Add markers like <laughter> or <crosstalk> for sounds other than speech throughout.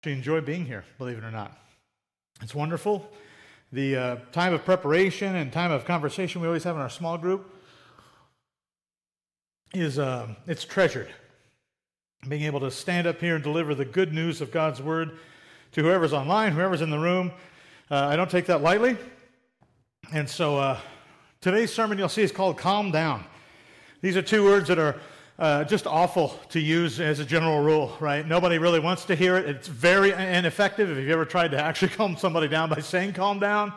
actually enjoy being here, believe it or not. It's wonderful. The uh, time of preparation and time of conversation we always have in our small group is uh, it's treasured. Being able to stand up here and deliver the good news of God's word to whoever's online, whoever's in the room. Uh, I don't take that lightly. And so uh, today's sermon you'll see is called Calm Down. These are two words that are uh, just awful to use as a general rule, right? Nobody really wants to hear it. It's very ineffective if you've ever tried to actually <laughs> calm somebody down by saying calm down.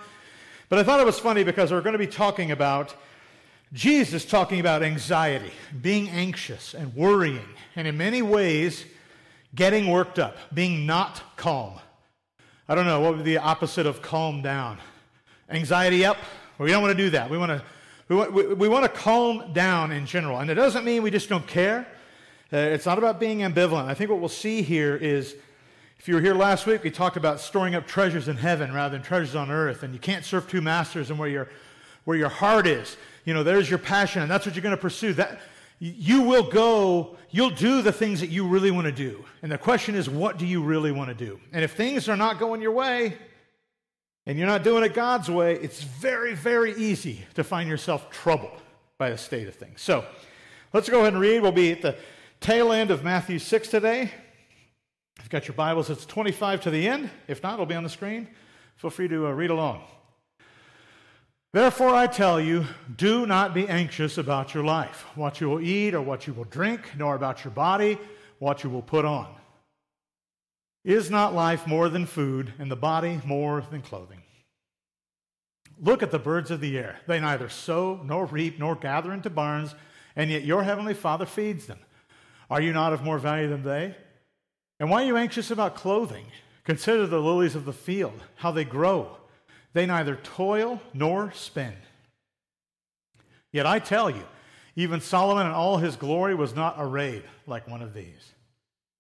But I thought it was funny because we're going to be talking about Jesus talking about anxiety, being anxious and worrying, and in many ways, getting worked up, being not calm. I don't know, what would be the opposite of calm down? Anxiety up? Well, we don't want to do that. We want to we want, we, we want to calm down in general. And it doesn't mean we just don't care. Uh, it's not about being ambivalent. I think what we'll see here is if you were here last week, we talked about storing up treasures in heaven rather than treasures on earth. And you can't serve two masters and where your, where your heart is. You know, there's your passion, and that's what you're going to pursue. That, you will go, you'll do the things that you really want to do. And the question is, what do you really want to do? And if things are not going your way, and you're not doing it God's way, it's very, very easy to find yourself troubled by the state of things. So let's go ahead and read. We'll be at the tail end of Matthew 6 today. If you've got your Bibles, it's 25 to the end. If not, it'll be on the screen. Feel free to uh, read along. Therefore, I tell you, do not be anxious about your life, what you will eat or what you will drink, nor about your body, what you will put on. Is not life more than food, and the body more than clothing? Look at the birds of the air. They neither sow, nor reap, nor gather into barns, and yet your heavenly Father feeds them. Are you not of more value than they? And why are you anxious about clothing? Consider the lilies of the field, how they grow. They neither toil nor spin. Yet I tell you, even Solomon in all his glory was not arrayed like one of these.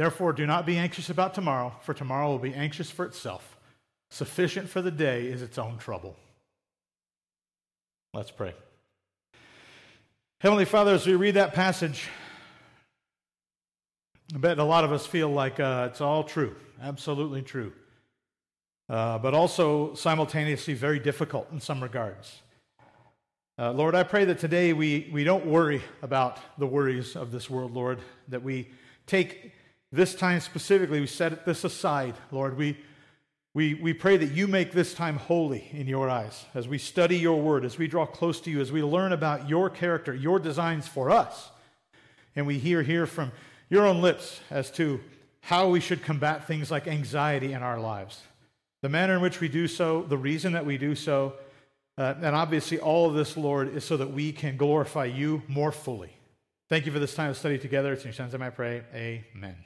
Therefore, do not be anxious about tomorrow, for tomorrow will be anxious for itself. Sufficient for the day is its own trouble. Let's pray. Heavenly Father, as we read that passage, I bet a lot of us feel like uh, it's all true, absolutely true, uh, but also simultaneously very difficult in some regards. Uh, Lord, I pray that today we, we don't worry about the worries of this world, Lord, that we take this time specifically, we set this aside, Lord. We, we, we pray that you make this time holy in your eyes as we study your word, as we draw close to you, as we learn about your character, your designs for us. And we hear here from your own lips as to how we should combat things like anxiety in our lives, the manner in which we do so, the reason that we do so. Uh, and obviously, all of this, Lord, is so that we can glorify you more fully. Thank you for this time of study together. It's in your son's I pray. Amen.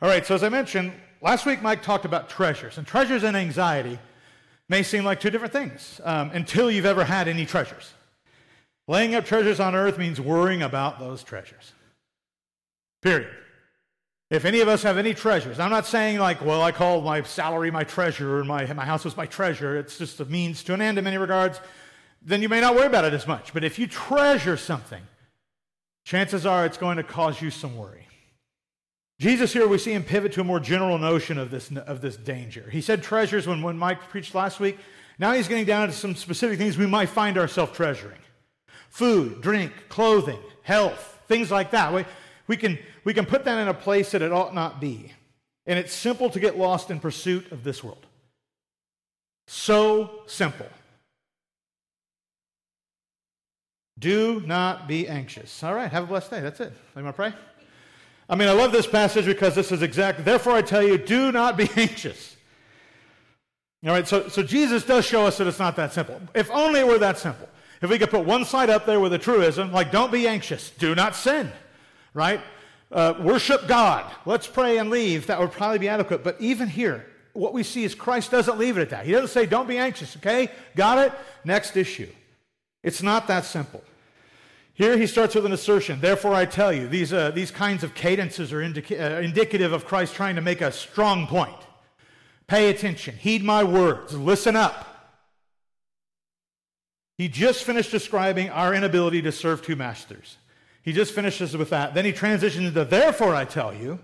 All right, so as I mentioned, last week Mike talked about treasures, and treasures and anxiety may seem like two different things um, until you've ever had any treasures. Laying up treasures on earth means worrying about those treasures. Period. If any of us have any treasures, I'm not saying like, well, I call my salary my treasure and my, my house was my treasure. It's just a means to an end in many regards. Then you may not worry about it as much. But if you treasure something, chances are it's going to cause you some worry. Jesus here, we see him pivot to a more general notion of this, of this danger. He said treasures when, when Mike preached last week. Now he's getting down to some specific things we might find ourselves treasuring food, drink, clothing, health, things like that. We, we, can, we can put that in a place that it ought not be. And it's simple to get lost in pursuit of this world. So simple. Do not be anxious. All right, have a blessed day. That's it. Want to pray? I mean, I love this passage because this is exactly, therefore I tell you, do not be <laughs> anxious. All right, so, so Jesus does show us that it's not that simple. If only it were that simple. If we could put one side up there with a truism, like don't be anxious, do not sin, right? uh, worship God. Let's pray and leave. That would probably be adequate. But even here, what we see is Christ doesn't leave it at that. He doesn't say, don't be anxious, okay? Got it? Next issue. It's not that simple. Here he starts with an assertion. Therefore, I tell you, these, uh, these kinds of cadences are indica- uh, indicative of Christ trying to make a strong point. Pay attention, heed my words, listen up. He just finished describing our inability to serve two masters. He just finishes with that. Then he transitions into, therefore, I tell you.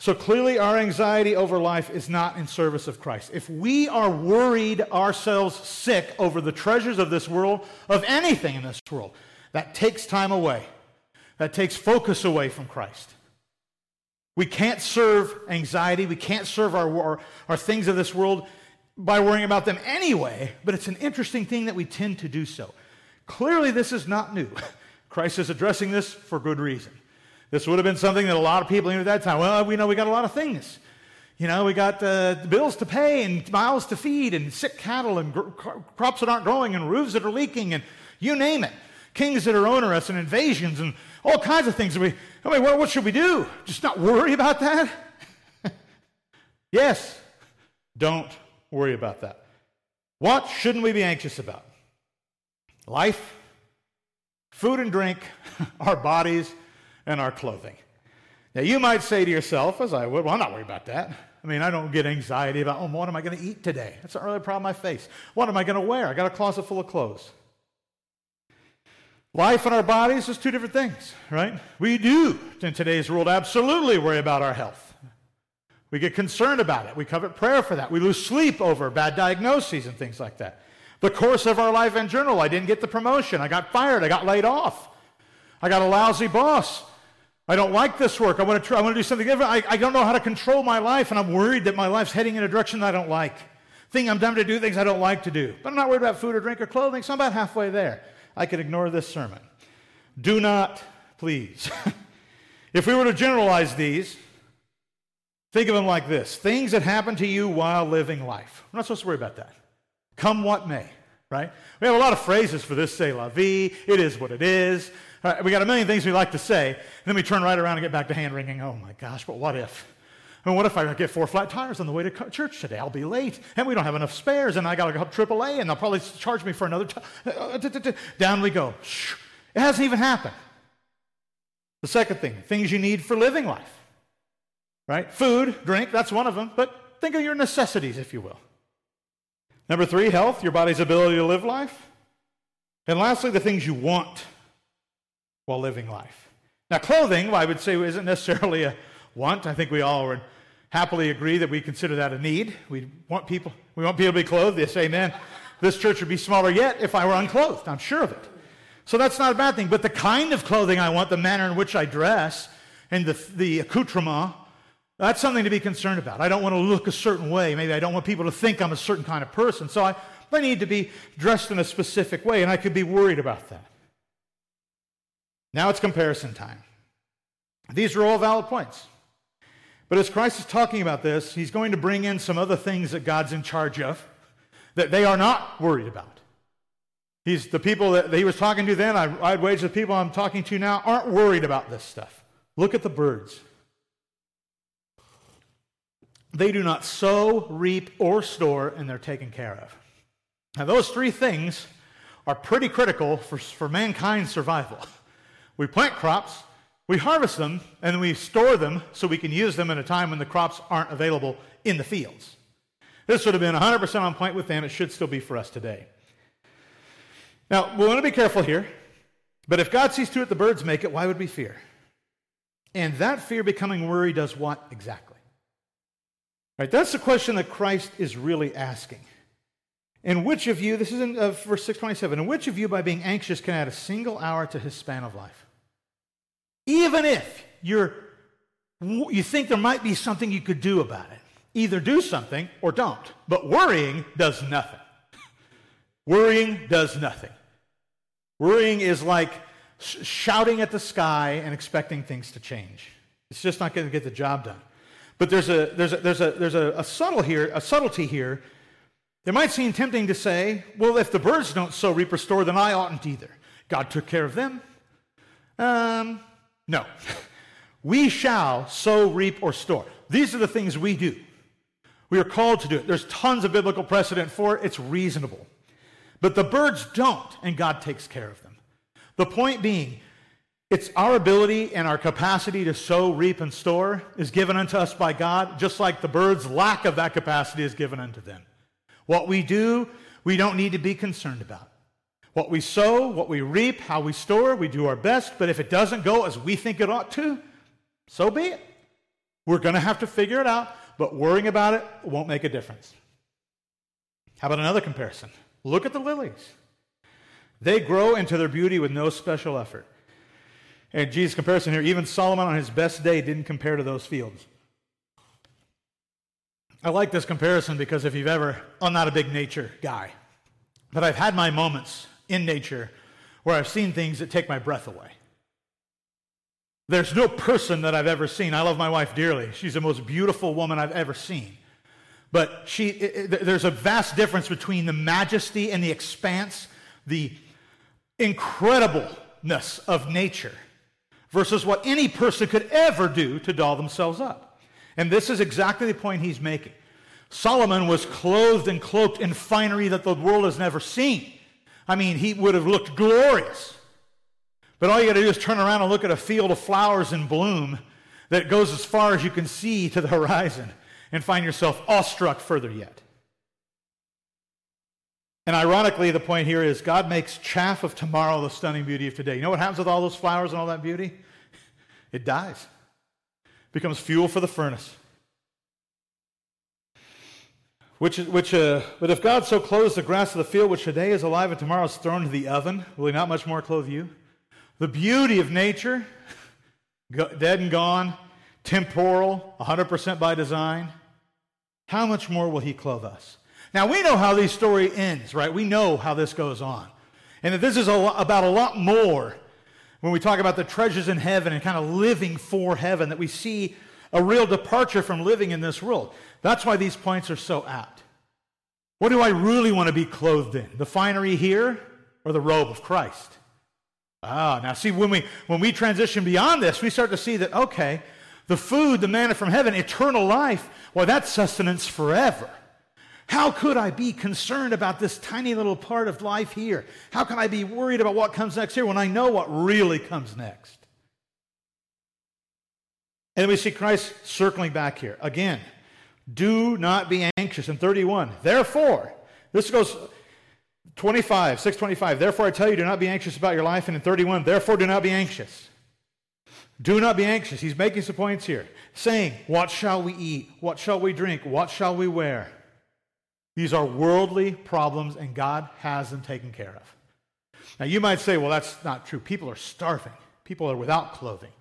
So clearly, our anxiety over life is not in service of Christ. If we are worried ourselves sick over the treasures of this world, of anything in this world, that takes time away, that takes focus away from Christ. We can't serve anxiety, we can't serve our, our, our things of this world by worrying about them anyway, but it's an interesting thing that we tend to do so. Clearly, this is not new. <laughs> Christ is addressing this for good reason. This would have been something that a lot of people knew at that time. Well, we know we got a lot of things. You know, we got uh, bills to pay and miles to feed and sick cattle and crops that aren't growing and roofs that are leaking and you name it. Kings that are onerous and invasions and all kinds of things. We, I mean, what, what should we do? Just not worry about that? <laughs> yes, don't worry about that. What shouldn't we be anxious about? Life, food and drink, <laughs> our bodies, and our clothing. Now, you might say to yourself, as I would, well, I'm not worried about that. I mean, I don't get anxiety about, oh, what am I going to eat today? That's not really a problem I face. What am I going to wear? I got a closet full of clothes. Life and our bodies is two different things, right? We do, in today's world, absolutely worry about our health. We get concerned about it. We covet prayer for that. We lose sleep over bad diagnoses and things like that. The course of our life in general, I didn't get the promotion. I got fired. I got laid off. I got a lousy boss. I don't like this work. I want to try, I want to do something different. I, I don't know how to control my life, and I'm worried that my life's heading in a direction I don't like. Think I'm done to do things I don't like to do. But I'm not worried about food or drink or clothing, so I'm about halfway there. I could ignore this sermon. Do not, please. <laughs> if we were to generalize these, think of them like this things that happen to you while living life. We're not supposed to worry about that. Come what may, right? We have a lot of phrases for this, say la vie, it is what it is. We got a million things we like to say, and then we turn right around and get back to hand wringing. Oh my gosh, but what if? I mean, what if I get four flat tires on the way to church today? I'll be late, and we don't have enough spares, and I got to go AAA, and they'll probably charge me for another. T- uh, Down we go. It hasn't even happened. The second thing, things you need for living life, right? Food, drink, that's one of them, but think of your necessities, if you will. Number three, health, your body's ability to live life. And lastly, the things you want while living life. Now, clothing, I would say, isn't necessarily a want. I think we all would happily agree that we consider that a need. We want people, we want people to be clothed. They say, "Man, this church would be smaller yet if I were unclothed. I'm sure of it. So that's not a bad thing. But the kind of clothing I want, the manner in which I dress, and the, the accoutrement, that's something to be concerned about. I don't want to look a certain way. Maybe I don't want people to think I'm a certain kind of person. So I, I need to be dressed in a specific way, and I could be worried about that. Now it's comparison time. These are all valid points. But as Christ is talking about this, he's going to bring in some other things that God's in charge of that they are not worried about. He's the people that he was talking to then, I, I'd wager the people I'm talking to now aren't worried about this stuff. Look at the birds. They do not sow, reap, or store, and they're taken care of. Now, those three things are pretty critical for, for mankind's survival. <laughs> We plant crops, we harvest them, and we store them so we can use them in a time when the crops aren't available in the fields. This would have been 100% on point with them. It should still be for us today. Now, we want to be careful here, but if God sees to it the birds make it, why would we fear? And that fear becoming worry does what exactly? Right, that's the question that Christ is really asking. And which of you, this is in uh, verse 627, and which of you by being anxious can add a single hour to his span of life? Even if you're, you think there might be something you could do about it, either do something or don't. But worrying does nothing. worrying does nothing. Worrying is like shouting at the sky and expecting things to change. It's just not going to get the job done. But there's a, there's a, there's a, there's a, a subtle here, a subtlety here. It might seem tempting to say, well, if the birds don't sow, reap, or store, then I oughtn't either. God took care of them. Um, No. we shall sow, reap, or store. These are the things we do. We are called to do it. There's tons of biblical precedent for it. It's reasonable. But the birds don't, and God takes care of them. The point being, it's our ability and our capacity to sow, reap, and store is given unto us by God, just like the birds' lack of that capacity is given unto them. What we do, we don't need to be concerned about. What we sow, what we reap, how we store, we do our best, but if it doesn't go as we think it ought to, so be it. We're going to have to figure it out, but worrying about it won't make a difference. How about another comparison? Look at the lilies. They grow into their beauty with no special effort. And Jesus' comparison here, even Solomon on his best day didn't compare to those fields. I like this comparison because if you've ever, I'm not a big nature guy, but I've had my moments in nature where I've seen things that take my breath away. There's no person that I've ever seen. I love my wife dearly. She's the most beautiful woman I've ever seen. But she, it, it, there's a vast difference between the majesty and the expanse, the incredibleness of nature, versus what any person could ever do to doll themselves up. And this is exactly the point he's making. Solomon was clothed and cloaked in finery that the world has never seen. I mean, he would have looked glorious. But all you got to do is turn around and look at a field of flowers in bloom that goes as far as you can see to the <laughs> horizon and find yourself awestruck further yet. And ironically, the point here is God makes chaff of tomorrow the stunning beauty of today. You know what happens with all those flowers and all that beauty? <laughs> It dies, it becomes fuel for the furnace. Which, which, uh, but if God so clothes the grass of the field, which today is alive and tomorrow is thrown into the oven, will he not much more clothe you? The beauty of nature, dead and gone, temporal, 100% by design, how much more will he clothe us? Now, we know how this story ends, right? We know how this goes on. And that this is a lot, about a lot more when we talk about the treasures in heaven and kind of living for heaven, that we see a real departure from living in this world. That's why these points are so apt. What do I really want to be clothed in? The finery here or the robe of Christ? Ah, now see, when we, when we transition beyond this, we start to see that, okay, the food, the manna from heaven, eternal life, well, that's sustenance forever. How could I be concerned about this tiny little part of life here? How can I be worried about what comes next here when I know what really comes next? And we see Christ circling back here. Again, do not be anxious. In 31, therefore, this goes 25, 625. Therefore, I tell you, do not be anxious about your life. And in 31, therefore, do not be anxious. Do not be anxious. He's making some points here, saying, What shall we eat? What shall we drink? What shall we wear? These are worldly problems, and God has them taken care of. Now, you might say, Well, that's not true. People are starving, people are without clothing,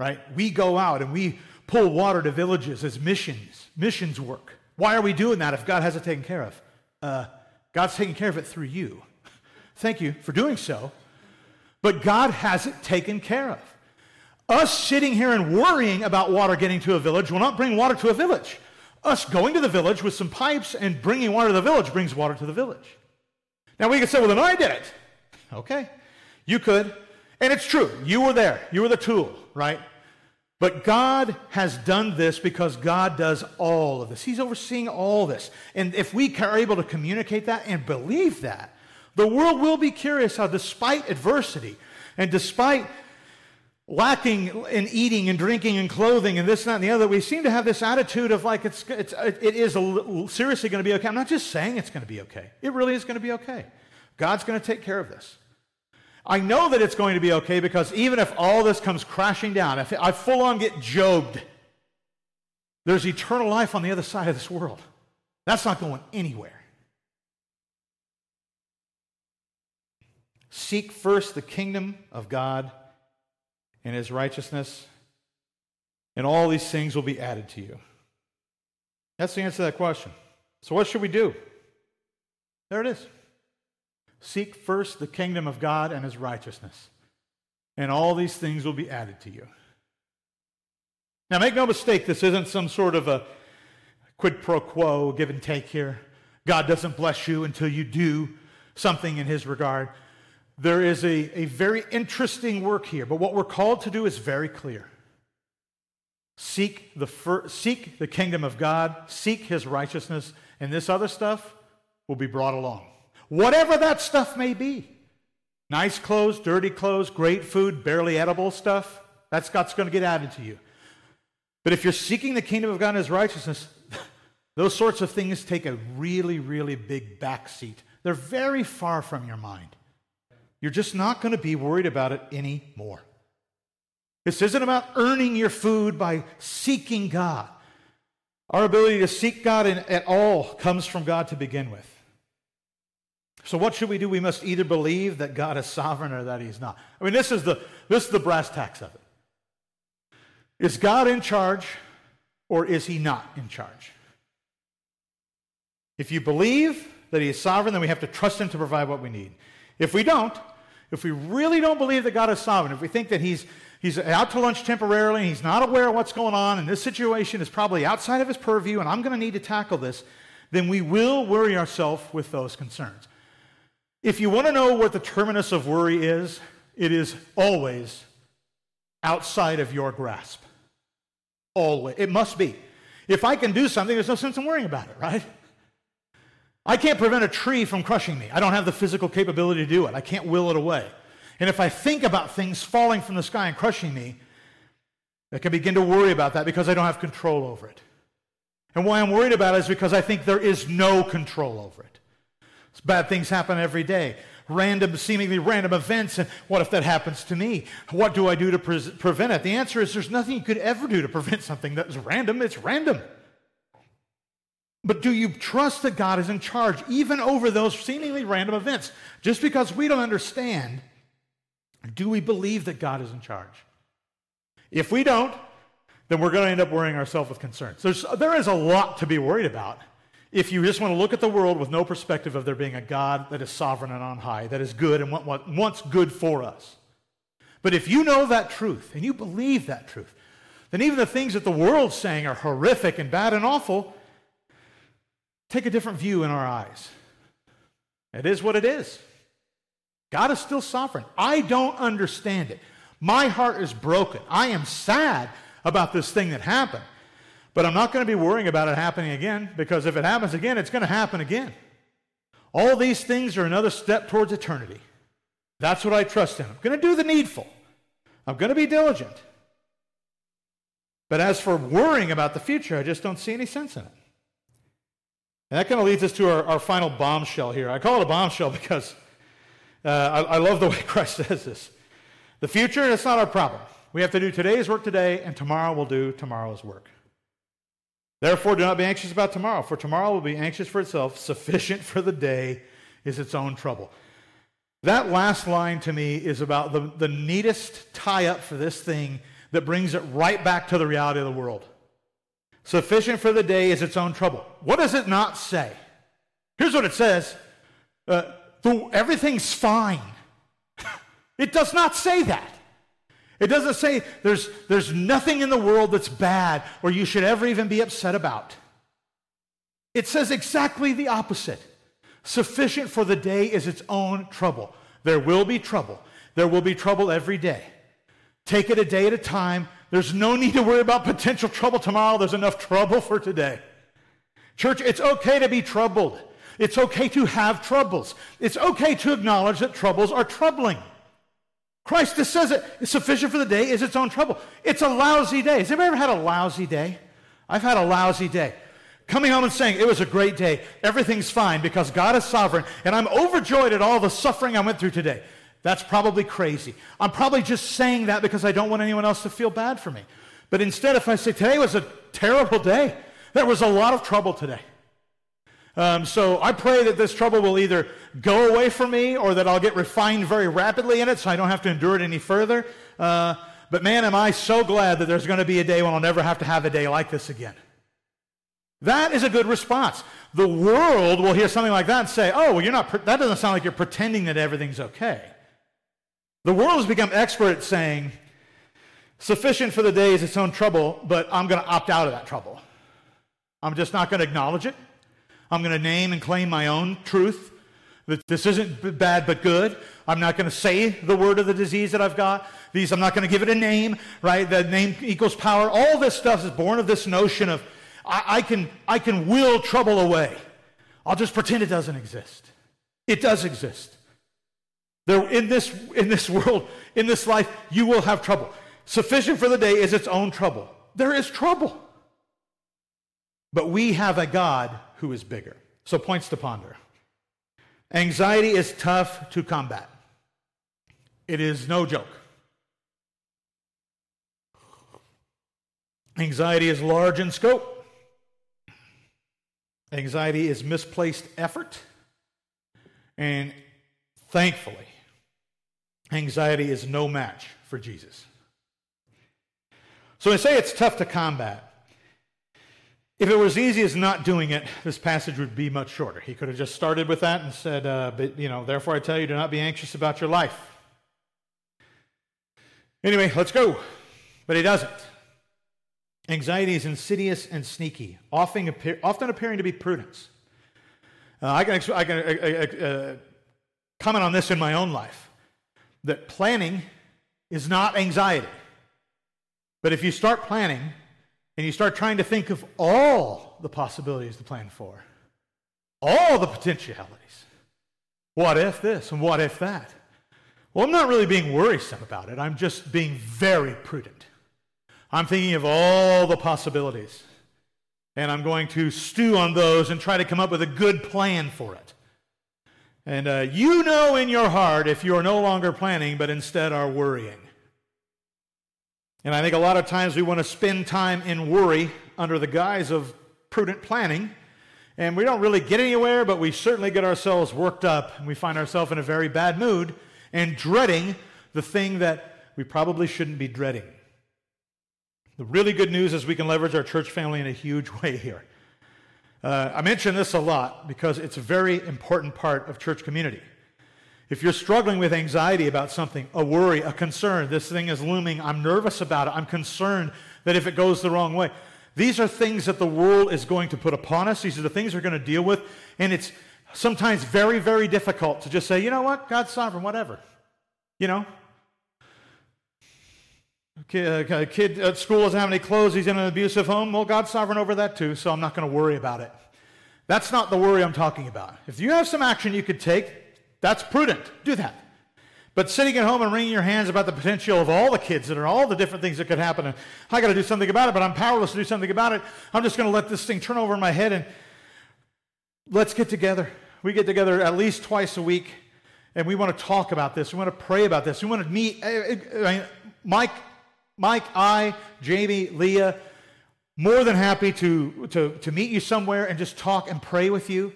right? We go out and we pull water to villages as missions, missions work. Why are we doing that if God has it taken care of? Uh, God's taking care of it through you. <laughs> Thank you for doing so. But God has it taken care of. Us sitting here and worrying about water getting to a village will not bring water to a village. Us going to the village with some pipes and bringing water to the village brings water to the village. Now we could say, well, then I did it. Okay, you could. And it's true. You were there. You were the tool, right? But God has done this because God does all of this. He's overseeing all this. And if we are able to communicate that and believe that, the world will be curious how, despite adversity and despite lacking in eating and drinking and clothing and this, that, and the other, we seem to have this attitude of like it's, it's, it is a, seriously going to be okay. I'm not just saying it's going to be okay, it really is going to be okay. God's going to take care of this. I know that it's going to be okay because even if all this comes crashing down, if I full on get jobed, there's eternal life on the other side of this world. That's not going anywhere. Seek first the kingdom of God and his righteousness, and all these things will be added to you. That's the answer to that question. So, what should we do? There it is. Seek first the kingdom of God and his righteousness, and all these things will be added to you. Now, make no mistake, this isn't some sort of a quid pro quo, give and take here. God doesn't bless you until you do something in his regard. there is a, a very interesting work here, but what we're called to do is very clear. Seek the, fir- seek the kingdom of God, seek his righteousness, and this other stuff will be brought along. Whatever that stuff may be nice clothes, dirty clothes, great food, barely edible stuff that's God's going to get added to you. But if you're seeking the kingdom of God and his righteousness, <laughs> those sorts of things take a really, really big backseat. They're very far from your mind. You're just not going to be worried about it anymore. This isn't about earning your food by seeking God. Our ability to seek God in, at all comes from God to begin with. So, what should we do? We must either believe that God is sovereign or that He's not. I mean, this is the, this is the brass tacks of it. Is God in charge or is He not in charge? If you believe that He is sovereign, then we have to trust Him to provide what we need. If we don't, if we really don't believe that God is sovereign, if we think that He's he's out to lunch temporarily and he's not aware of what's going on and this situation is probably outside of his purview and I'm going to need to tackle this, then we will worry ourselves with those concerns. If you want to know what the terminus of worry is, it is always outside of your grasp. Always. It must be. If I can do something, there's no sense in worrying about it, right? I can't prevent a tree from crushing me. I don't have the physical capability to do it. I can't will it away. And if I think about things falling from the sky and crushing me, I can begin to worry about that because I don't have control over it. And why I'm worried about it is because I think there is no control over it. Bad things happen every day. Random, seemingly random events. And what if that happens to me? What do I do to pre- prevent it? The answer is there's nothing you could ever do to prevent something that's random. It's random. But do you trust that God is in charge, even over those seemingly random events? Just because we don't understand, do we believe that God is in charge? If we don't, then we're going to end up worrying ourselves with concerns. There's, there is a lot to be worried about if you just want to look at the world with no perspective of there being a God that is sovereign and on high, that is good and wants good for us. But if you know that truth and you believe that truth, then even the things that the world's saying are horrific and bad and awful take a different view in our eyes. It is what it is. God is still sovereign. I don't understand it. My heart is broken. I am sad about this thing that happened. But I'm not going to be worrying about it happening again because if it happens again, it's going to happen again. All these things are another step towards eternity. That's what I trust in. I'm going to do the needful, I'm going to be diligent. But as for worrying about the future, I just don't see any sense in it. And that kind of leads us to our, our final bombshell here. I call it a bombshell <laughs> because uh, I, I love the way <laughs> Christ says this. The future, it's not our problem. We have to do today's work today, and tomorrow we'll do tomorrow's work. Therefore, do not be anxious about tomorrow, for tomorrow will be anxious for itself. Sufficient for the day is its own trouble. That last line to me is about the, the neatest tie up for this thing that brings it right back to the reality of the world. Sufficient for the day is its own trouble. What does it not say? Here's what it says uh, the, everything's fine. <laughs> it does not say that. It doesn't say there's, there's nothing in the world that's bad or you should ever even be upset about. It says exactly the opposite. Sufficient for the day is its own trouble. There will be trouble. There will be trouble every day. Take it a day at a time. There's no need to worry about potential trouble tomorrow. There's enough trouble for today. Church, it's okay to be troubled. It's okay to have troubles. It's okay to acknowledge that troubles are troubling. Christ just says it. It's sufficient for the day is its own trouble. It's a lousy day. Has anybody ever had a lousy day? I've had a lousy day. Coming home and saying, it was a great day. Everything's fine because God is sovereign and I'm overjoyed at all the suffering I went through today. That's probably crazy. I'm probably just saying that because I don't want anyone else to feel bad for me. But instead, if I say, today was a terrible day, there was a lot of trouble today. Um, so I pray that this trouble will either go away from me or that I'll get refined very rapidly in it so I don't have to endure it any further. Uh, but man, am I so glad that there's going to be a day when I'll never have to have a day like this again. That is a good response. The world will hear something like that and say, oh, well, you're not, that doesn't sound like you're pretending that everything's okay. The world has become expert at saying, sufficient for the day is its own trouble, but I'm going to opt out of that trouble. I'm just not going to acknowledge it. I'm going to name and claim my own truth that this isn't bad but good. I'm not going to say the word of the disease that I've got. These, I'm not going to give it a name, right? The name equals power. All this stuff is born of this notion of I, I, can, I can will trouble away. I'll just pretend it doesn't exist. It does exist. There, in, this, in this world, in this life, you will have trouble. Sufficient for the day is its own trouble. There is trouble. But we have a God who is bigger. So, points to ponder. Anxiety is tough to combat, it is no joke. Anxiety is large in scope. Anxiety is misplaced effort. And thankfully, anxiety is no match for Jesus. So I say it's tough to combat. If it was easy as not doing it, this passage would be much shorter. He could have just started with that and said, uh, but, you know, therefore I tell you, do not be anxious about your life. Anyway, let's go. But he doesn't. Anxiety is insidious and sneaky, often, appear, often appearing to be prudence. Uh, I can, I can uh, uh, uh, comment on this in my own life that planning is not anxiety. But if you start planning and you start trying to think of all the possibilities to plan for, all the potentialities. What if this and what if that? Well, I'm not really being worrisome about it. I'm just being very prudent. I'm thinking of all the possibilities. And I'm going to stew on those and try to come up with a good plan for it. And uh, you know in your heart if you are no longer planning, but instead are worrying. And I think a lot of times we want to spend time in worry under the guise of prudent planning. And we don't really get anywhere, but we certainly get ourselves worked up and we find ourselves in a very bad mood and dreading the thing that we probably shouldn't be dreading. The really good news is we can leverage our church family in a huge <laughs> way here. Uh, I mention this a lot because it's a very important part of church community. If you're struggling with anxiety about something, a worry, a concern, this thing is looming, I'm nervous about it, I'm concerned that if it goes the wrong way, these are things that the world is going to put upon us. These are the things we're going to deal with. And it's sometimes very, very difficult to just say, you know what, God's sovereign, whatever. You know? A uh, kid at school doesn't have any clothes, he's in an abusive home. Well, God's sovereign over that too, so I'm not going to worry about it. That's not the worry I'm talking about. If you have some action you could take, that's prudent. Do that. But sitting at home and wringing your hands about the potential of all the kids that are all the different things that could happen, and I got to do something about it, but I'm powerless to do something about it. I'm just going to let this thing turn over in my head and let's get together. We get together at least twice a week, and we want to talk about this. We want to pray about this. We want to meet. Eh, eh, Mike, Mike, I, Jamie, Leah, more than happy to, to, to meet you somewhere and just talk and pray with you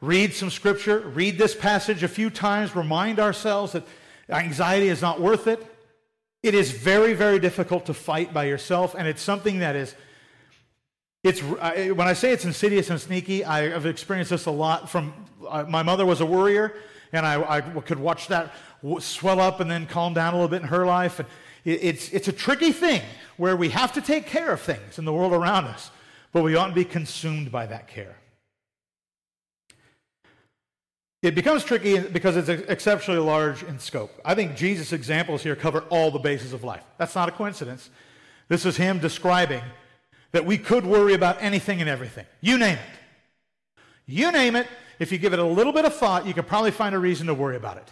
read some scripture, read this passage a few times, remind ourselves that anxiety is not worth it. It is very, very difficult to fight by yourself, and it's something that is. It's, when I say it's insidious and sneaky, I have experienced this a lot from uh, my mother was a worrier, and I, I, could watch that swell up and then calm down a little bit in her life. And it, it's, it's a tricky thing where we have to take care of things in the world around us, but we oughtn't be consumed by that care. It becomes tricky because it's exceptionally large in scope. I think Jesus' examples here cover all the bases of life. That's not a coincidence. This is him describing that we could worry about anything and everything. You name it. You name it, if you give it a little bit of thought, you can probably find a reason to worry about it.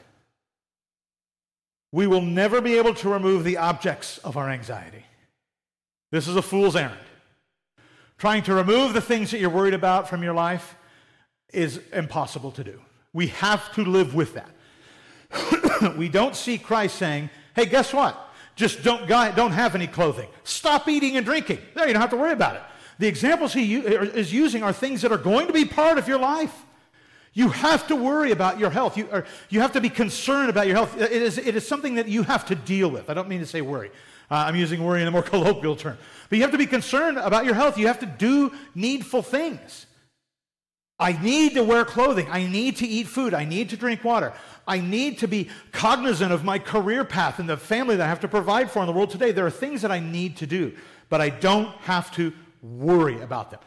We will never be able to remove the objects of our anxiety. This is a fool's errand. Trying to remove the things that you're worried about from your life is impossible to do. We have to live with that. <clears throat> we don't see Christ saying, hey, guess what? Just don't, don't have any clothing. Stop eating and drinking. There, you don't have to worry about it. The examples he is using are things that are going to be part of your life. You have to worry about your health. You, or you have to be concerned about your health. It is, it is something that you have to deal with. I don't mean to say worry. Uh, I'm using worry in a more <laughs> colloquial term. But you have to be concerned about your health. You have to do needful things. I need to wear clothing. I need to eat food. I need to drink water. I need to be cognizant of my career path and the family that I have to provide for in the world today. There are things that I need to do, but I don't have to worry about them.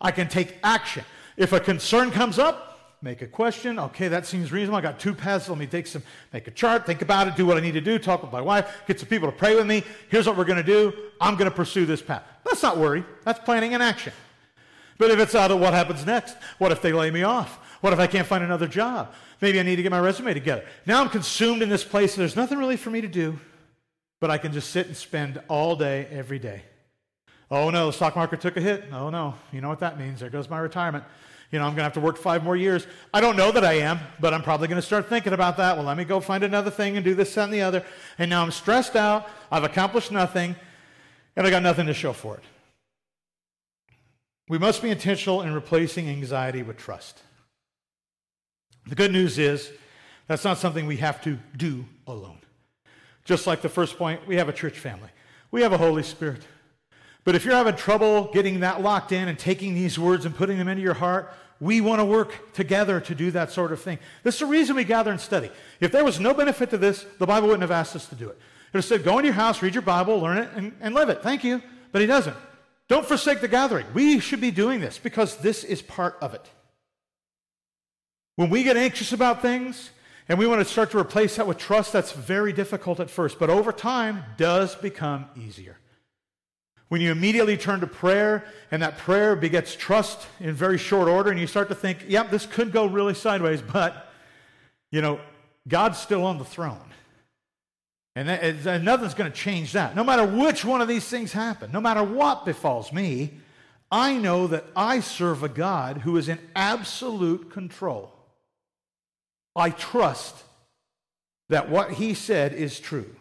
I can take action. If a concern comes up, make a question. Okay, that seems reasonable. I got two paths. Let me take some, make a chart, think about it, do what I need to do, talk with my wife, get some people to pray with me. Here's what we're going to do. I'm going to pursue this path. That's not worry. That's planning and action. But if it's uh, out of what happens next, what if they lay me off? What if I can't find another job? Maybe I need to get my resume together. Now I'm consumed in this place. There's nothing really for me to do, but I can just sit and spend all day, every day. Oh no, the stock market took a hit. Oh no, you know what that means. There goes my retirement. You know, I'm going to have to work five more years. I don't know that I am, but I'm probably going to start thinking about that. Well, let me go find another thing and do this, that, and the other. And now I'm stressed out. I've accomplished nothing, and I got nothing to show for it. We must be intentional in replacing anxiety with trust. The good news is that's not something we have to do alone. Just like the first point, we have a church family, we have a Holy Spirit. But if you're having trouble getting that locked in and taking these words and putting them into your heart, we want to work together to do that sort of thing. This is the reason we gather and study. If there was no benefit to this, the Bible wouldn't have asked us to do it. It would have said, go into your house, read your Bible, learn it, and, and live it. Thank you. But he doesn't. Don't forsake the gathering. We should be doing this because this is part of it. When we get anxious about things and we want to start to replace that with trust, that's very difficult at first, but over time does become easier. When you immediately turn to prayer and that prayer begets trust in very short order, and you start to think, yep, this could go really sideways, but, you know, God's still on the throne. And, that, and nothing's going to change that. No matter which one of these things happen, no matter what befalls me, I know that I serve a God who is in absolute control. I trust that what he said is true.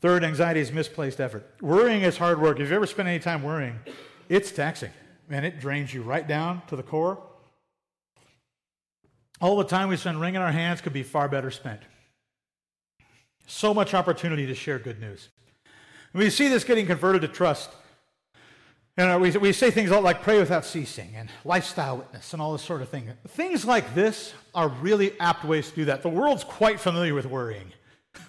Third, anxiety is misplaced effort. Worrying is hard work. If you've ever spent any time worrying, it's taxing. Man, it drains you right down to the core. All the time we spend wringing our hands could be far better spent. So much opportunity to share good news. We see this getting converted to trust. And uh, we, we say things like pray without ceasing and lifestyle witness and all this sort of thing. Things like this are really apt ways to do that. The world's quite familiar with worrying. <laughs>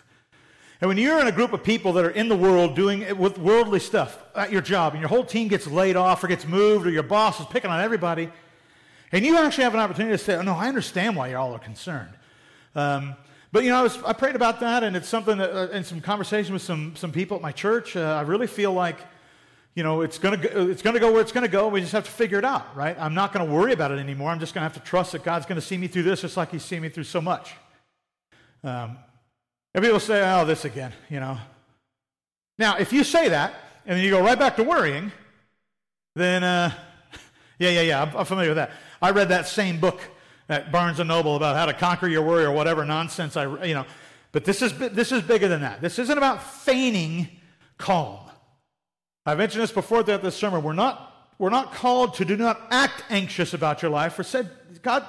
And when you're in a group of people that are in the world doing it with worldly stuff at your job, and your whole team gets laid off or gets moved, or your boss is picking on everybody, and you actually have an opportunity to say, oh, no, I understand why you all are concerned. Um, but, you know, I, was, I, prayed about that, and it's something that, uh, in some conversation with some, some people at my church, uh, I really feel like, you know, it's going to it's gonna go where it's going to go. We just have to figure it out, right? I'm not going to worry about it anymore. I'm just going to have to trust that God's going to see me through this just like He's seen me through so much. Um, and people say, oh, this again, you know. Now, if you say that, and then you go right back to worrying, then, uh, yeah, yeah, yeah, I'm, I'm familiar with that. I read that same book at Barnes and Noble about how to conquer your worry or whatever nonsense I, you know. But this is this is bigger than that. This isn't about feigning calm. I've mentioned this before throughout this sermon. We're not we're not called to do not act anxious about your life. We're said, God,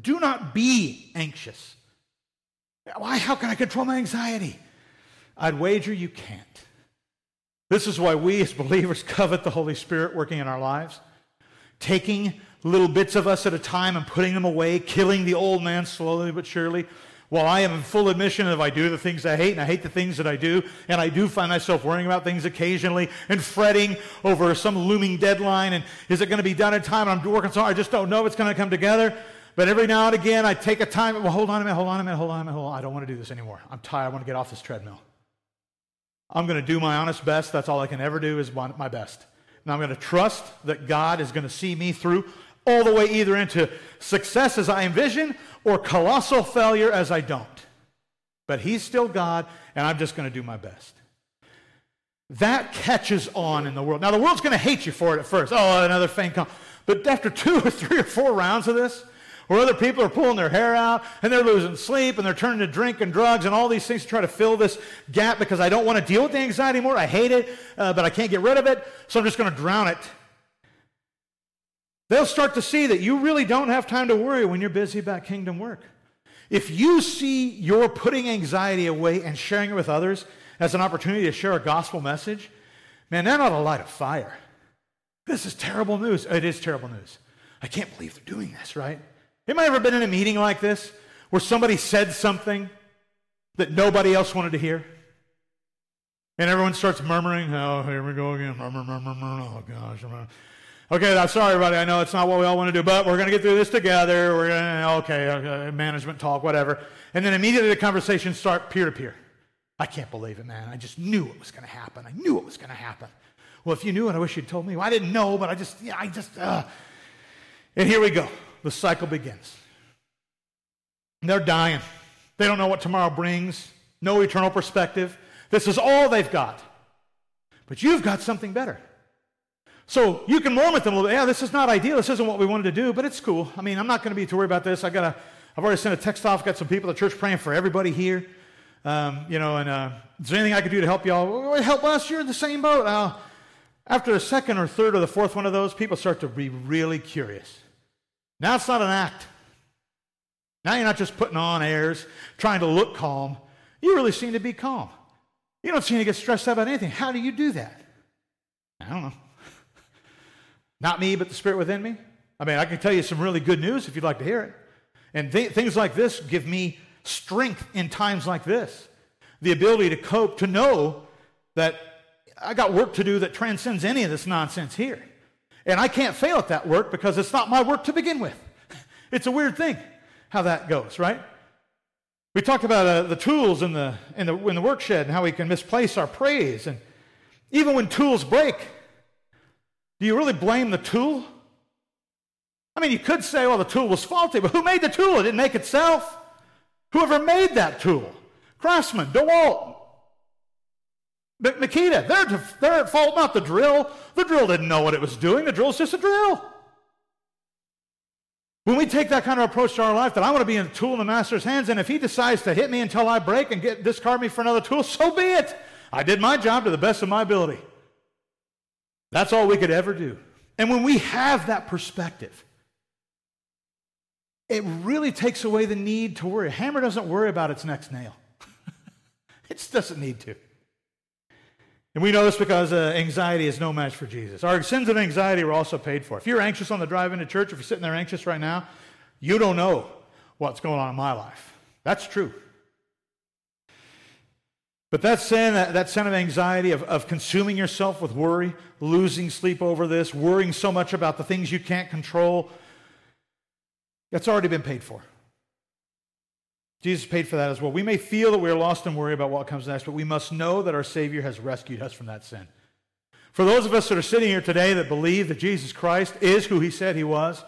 do not be anxious. Why? How can I control my anxiety? I'd wager you can't. This is why we as believers covet the Holy Spirit working in our lives, taking little bits of us at a time and putting them away, killing the old man slowly but surely. While I am in full admission of I do the things I hate and I hate the things that I do, and I do find myself worrying about things occasionally and fretting over some looming deadline and is it going to be done in time? And I'm working so hard, I just don't know if it's going to come together. But every now and again, I take a time, well, hold on a minute, hold on a minute, hold on a minute, hold on. I don't want to do this anymore. I'm tired. I want to get off this treadmill. I'm going to do my honest best. That's all I can ever do is my best. And I'm going to trust that God is going to see me through all the way either into success as I envision or colossal failure as I don't. But He's still God, and I'm just going to do my best. That catches on in the world. Now, the world's going to hate you for it at first. Oh, another faint come. But after two or three or four rounds of this, where other people are pulling their hair out and they're losing sleep and they're turning to drink and drugs and all these things to try to fill this gap because I don't want to deal with the anxiety anymore. I hate it, uh, but I can't get rid of it, so I'm just going to drown it They'll start to see that you really don't have time to worry when you're busy about kingdom work. If you see you're putting anxiety away and sharing it with others as an opportunity to share a gospel message, man, that ought to light a fire. This is terrible news. It is terrible news. I can't believe they're doing this, right? Anybody ever been in a meeting like this where somebody said something that nobody else wanted to hear? And everyone starts murmuring, oh, here we go again. Murmur, murmur, murmur. Oh, gosh. Okay, I'm sorry, everybody. I know it's not what we all want to do, but we're going to get through this together. We're going to, okay, okay, management talk, whatever. And then immediately the conversations start peer to peer. I can't believe it, man. I just knew it was going to happen. I knew it was going to happen. Well, if you knew it, I wish you'd told me. Well, I didn't know, but I just, yeah, I just, uh. And here we go. The cycle begins. They're dying. They don't know what tomorrow brings, no eternal perspective. This is all they've got. But you've got something better. So you can mourn with them a little bit. Yeah, this is not ideal. This isn't what we wanted to do, but it's cool. I mean, I'm not going to be too worried about this. I got a, I've already sent a text off. Got some people at church praying for everybody here. Um, you know, and uh, is there anything I could do to help y'all? Help us. You're in the same boat. Uh, after the second or third or the fourth one of those, people start to be really curious. Now it's not an act. Now you're not just putting on airs, trying to look calm. You really seem to be calm. You don't seem to get stressed out about anything. How do you do that? I don't know. <laughs> Not me, but the Spirit within me. I mean, I can tell you some really good news if you'd like to hear it. And th- things like this give me strength in times like this the ability to cope, to know that I got work to do that transcends any of this nonsense here. And I can't fail at that work because it's not my work to begin with. <laughs> It's a weird thing how that goes, right? We talked about uh, the tools in the, in, the, in the work shed and how we can misplace our praise. And even when tools break, do you really blame the tool? I mean, you could say, well, the tool was faulty, but who made the tool? It didn't make itself. Whoever made that tool? Craftsman, DeWalt, Makita, they're, they're at fault, not the drill. The drill didn't know what it was doing. The drill's just a drill. When we take that kind of approach to our life, that I want to be a tool in the master's hands, and if he decides to hit me until I break and get discard me for another tool, so be it. I did my job to the best of my ability. That's all we could ever do. And when we have that perspective, it really takes away the need to worry. A hammer doesn't worry about its next nail, <laughs> it just doesn't need to. And we know this because uh, anxiety is no match for Jesus. Our sins of anxiety were also paid for. If you're anxious on the drive into church, if you're sitting there anxious right now, you don't know what's going on in my life. That's true. But that sin, that, that sin of anxiety, of, of consuming yourself with worry, losing sleep over this, worrying so much about the things you can't control, that's already been paid for. Jesus paid for that as well. We may feel that we are lost and worry about what comes next, but we must know that our Savior has rescued us from that sin. For those of us that are sitting here today that believe that Jesus Christ is who he said he was,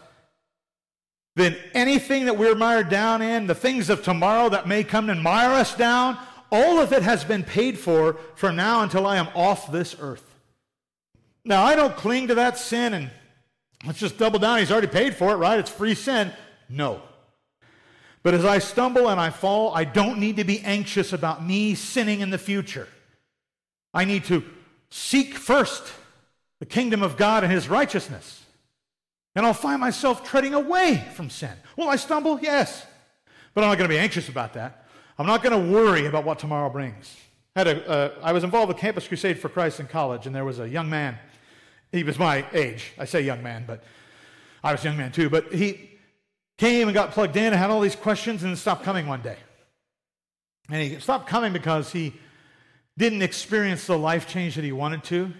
then anything that we're mired down in, the things of tomorrow that may come and mire us down, all of it has been paid for from now until I am off this earth. Now, I don't cling to that sin and let's just double down. He's already paid for it, right? It's free sin. No. But as I stumble and I fall, I don't need to be anxious about me sinning in the future. I need to seek first the kingdom of God and his righteousness. And I'll find myself treading away from sin. Will I stumble? Yes. But I'm not going to be anxious about that. I'm not going to worry about what tomorrow brings. I, had a, uh, I was involved with Campus Crusade for Christ in college, and there was a young man. He was my age. I say young man, but I was a young man too. But he came and got plugged in and had all these questions and stopped coming one day. And he stopped coming because he didn't experience the life change that he wanted to,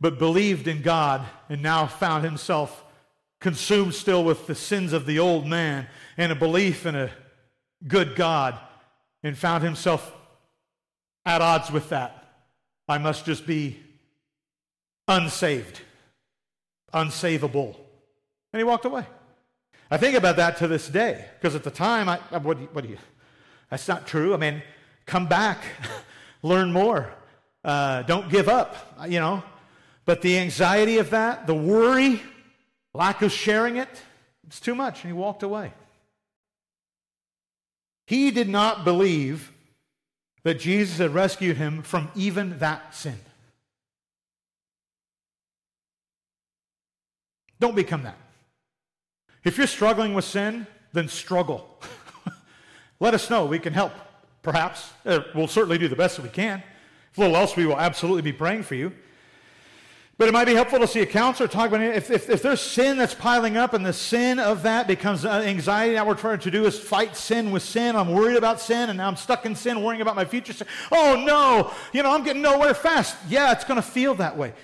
but believed in God and now found himself consumed still with the sins of the old man and a belief in a good God and found himself at odds with that. I must just be unsaved, unsavable. And he walked away. I think about that to this day because at the time, I, what, do you, what do you, that's not true. I mean, come back, <laughs> learn more, uh, don't give up, you know. But the anxiety of that, the worry, lack of sharing it, it's too much. And he walked away. He did not believe that Jesus had rescued him from even that sin. Don't become that. If you're struggling with sin, then struggle. <laughs> Let us know. We can help, perhaps. Uh, we'll certainly do the best that we can. If little else, we will absolutely be praying for you. But it might be helpful to see a counselor talk about it. If, if, if, there's sin that's piling up and the sin of that becomes anxiety, now we're trying to do is fight sin with sin. I'm worried about sin and now I'm stuck in sin, worrying about my future sin. Oh no, you know, I'm getting nowhere fast. Yeah, it's going to feel that way.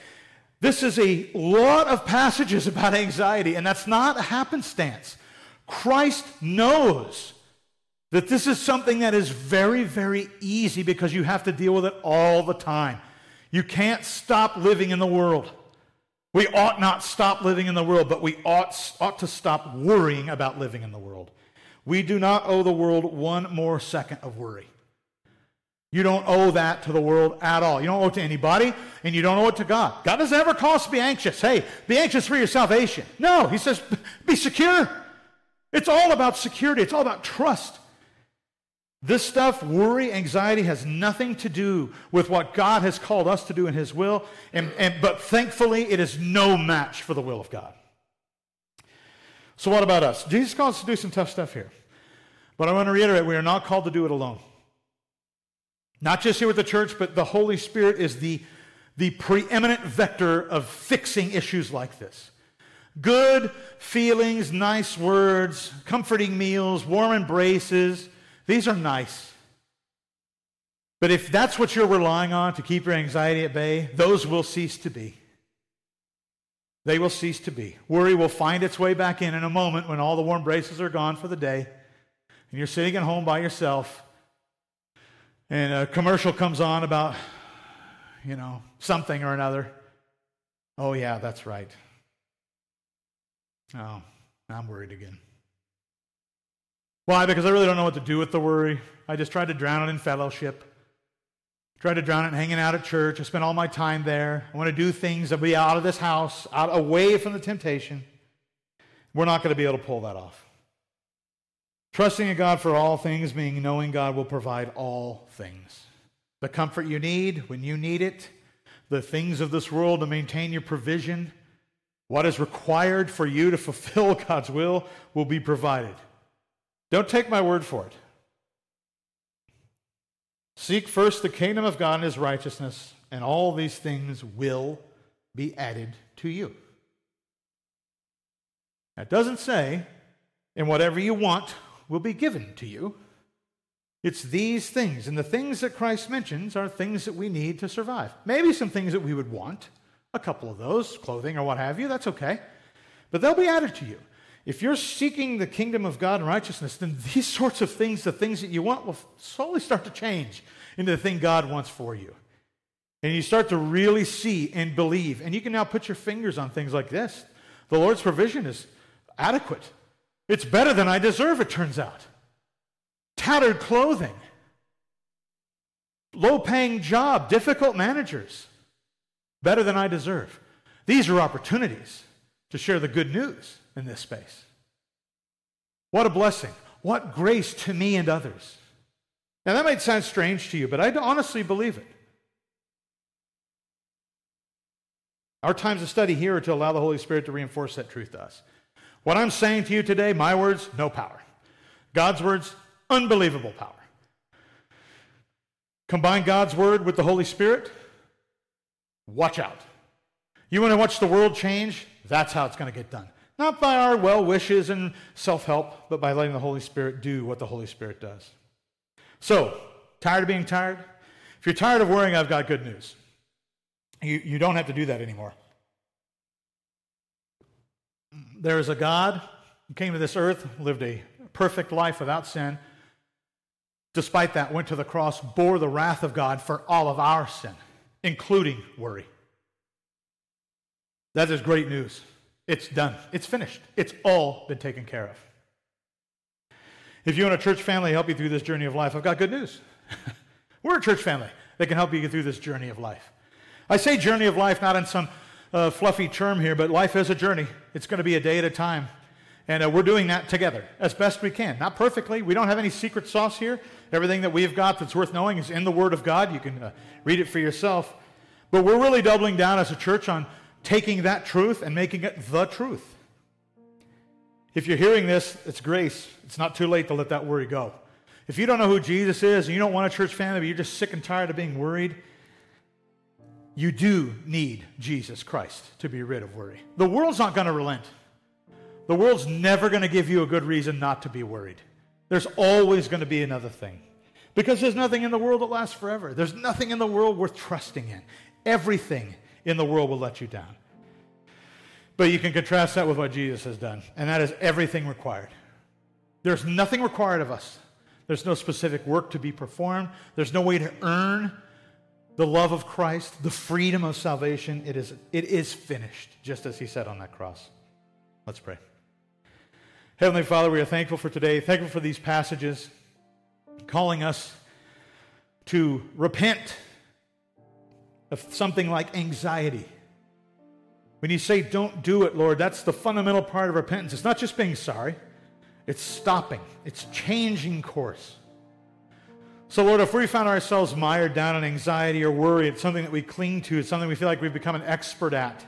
This is a lot of passages about anxiety, and that's not a happenstance. Christ knows that this is something that is very, very easy because you have to deal with it all the time. You can't stop living in the world. We ought not stop living in the world, but we ought, ought to stop worrying about living in the world. We do not owe the world one more second of worry. You don't owe that to the world at all. You don't owe it to anybody, and you don't owe it to God. God doesn't ever call us to be anxious. Hey, be anxious for your salvation. No, He says, be secure. It's all about security, it's all about trust. This stuff, worry, anxiety, has nothing to do with what God has called us to do in His will, and, and, but thankfully, it is no match for the will of God. So, what about us? Jesus calls us to do some tough stuff here. But I want to reiterate we are not called to do it alone. Not just here with the church, but the Holy Spirit is the, the preeminent vector of fixing issues like this. Good feelings, nice words, comforting meals, warm embraces, these are nice. But if that's what you're relying on to keep your anxiety at bay, those will cease to be. They will cease to be. Worry will find its way back in in a moment when all the warm braces are gone for the day and you're sitting at home by yourself and a commercial comes on about, you know, something or another. Oh, yeah, that's right. Oh, I'm worried again. Why? Because I really don't know what to do with the worry. I just try to drown it in fellowship. Try to drown it in hanging out at church. I spend all my time there. I want to do things that be out of this house, out away from the temptation. We're not going to be able to pull that off. Trusting in God for all things, meaning knowing God will provide all things. The comfort you need when you need it, the things of this world to maintain your provision, what is required for you to fulfill <laughs> God's will will be provided. Don't take my word for it. Seek first the kingdom of God and his righteousness, and all these things will be added to you. That doesn't say, and whatever you want will be given to you. It's these things. And the things that Christ mentions are things that we need to survive. Maybe some things that we would want, a couple of those, clothing or what have you, that's okay. But they'll be added to you. If you're seeking the kingdom of God and righteousness, then <laughs> these sorts of things, the things that you want, will slowly start to change into the thing God wants for you. And you start to really see and believe. And you can now put your fingers on things like this. The Lord's provision is adequate. It's better than I deserve, it turns out. Tattered clothing, low paying job, difficult managers, better than I deserve. These are opportunities to share the good news in this space. What a blessing. What grace to me and others. Now, that might sound strange to you, but I honestly believe it. Our times of study here are to allow the Holy Spirit to reinforce that truth to us. What I'm saying to you today, my words, no power. God's words, unbelievable power. Combine God's word with the Holy Spirit, watch out. You want to watch the world change? That's how it's going to get done. Not by our well wishes and self help, but by letting the Holy Spirit do what the Holy Spirit does. So, tired of being tired? If you're tired of worrying, I've got good news. You, you don't have to do that anymore. There is a God who came to this earth, lived a perfect life without sin. Despite that, went to the cross, bore the wrath of God for all of our sin, including worry. That is great news. It's done. It's finished. It's all been taken care of. If you want a church family help you through this journey of life, I've got good news. <laughs> We're a church family that can help you get through this journey of life. I say journey of life not in some uh, fluffy term here, but life is a journey. It's going to be a day at a time. And uh, we're doing that together as best we can. Not perfectly. We don't have any secret sauce here. Everything that we've got that's worth knowing is in the Word of God. You can uh, read it for yourself. But we're really doubling down as a church on taking that truth and making it the truth. If you're hearing this, it's grace. It's not too late to let that worry go. If you don't know who Jesus is and you don't want a church family, but you're just sick and tired of being worried, you do need Jesus Christ to be rid of worry. The world's not going to relent. The world's never going to give you a good reason not to be worried. There's always going to be another thing. Because there's nothing in the world that lasts forever. There's nothing in the world worth trusting in. Everything in the world will let you down. But you can contrast that with what Jesus has done, and that is everything required. There's nothing required of us. There's no specific work to be performed. There's no way to earn the love of Christ, the freedom of salvation. It is, it is finished, just as he said on that cross. Let's pray. Heavenly Father, we are thankful for today, thankful for these passages calling us to repent of something like anxiety. When you say don't do it, Lord, that's the fundamental part of repentance. It's not just being sorry, it's stopping, it's changing course. So, Lord, if we found ourselves mired down in anxiety or worry, it's something that we cling to, it's something we feel like we've become an expert at.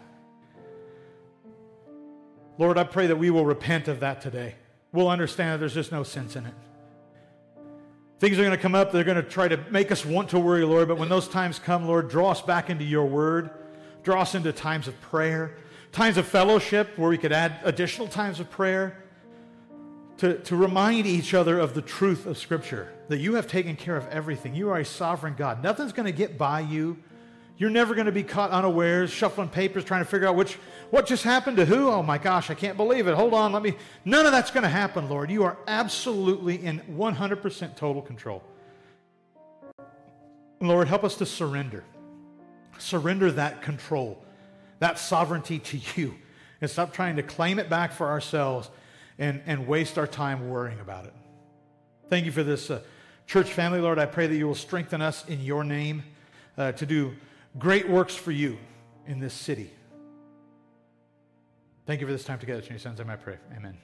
Lord, I pray that we will repent of that today. We'll understand that there's just no sense in it. Things are going to come up, they're going to try to make us want to worry, Lord, but when those times come, Lord, draw us back into your word, draw us into times of prayer, times of fellowship where we could add additional times of prayer to, to remind each other of the truth of Scripture, that you have taken care of everything. You are a sovereign God. Nothing's going to get by you. You're never going to be caught unawares, shuffling papers, trying to figure out which what just happened to who? Oh my gosh, I can't believe it. Hold on, let me. None of that's going to happen, Lord. You are absolutely in 100% total control. Lord, help us to surrender. Surrender that control, that sovereignty to you, and stop trying to claim it back for ourselves and, and waste our time worrying about it. Thank you for this uh, church family, Lord. I pray that you will strengthen us in your name uh, to do great works for you in this city. Thank you for this time together. In your son's name I pray. Amen.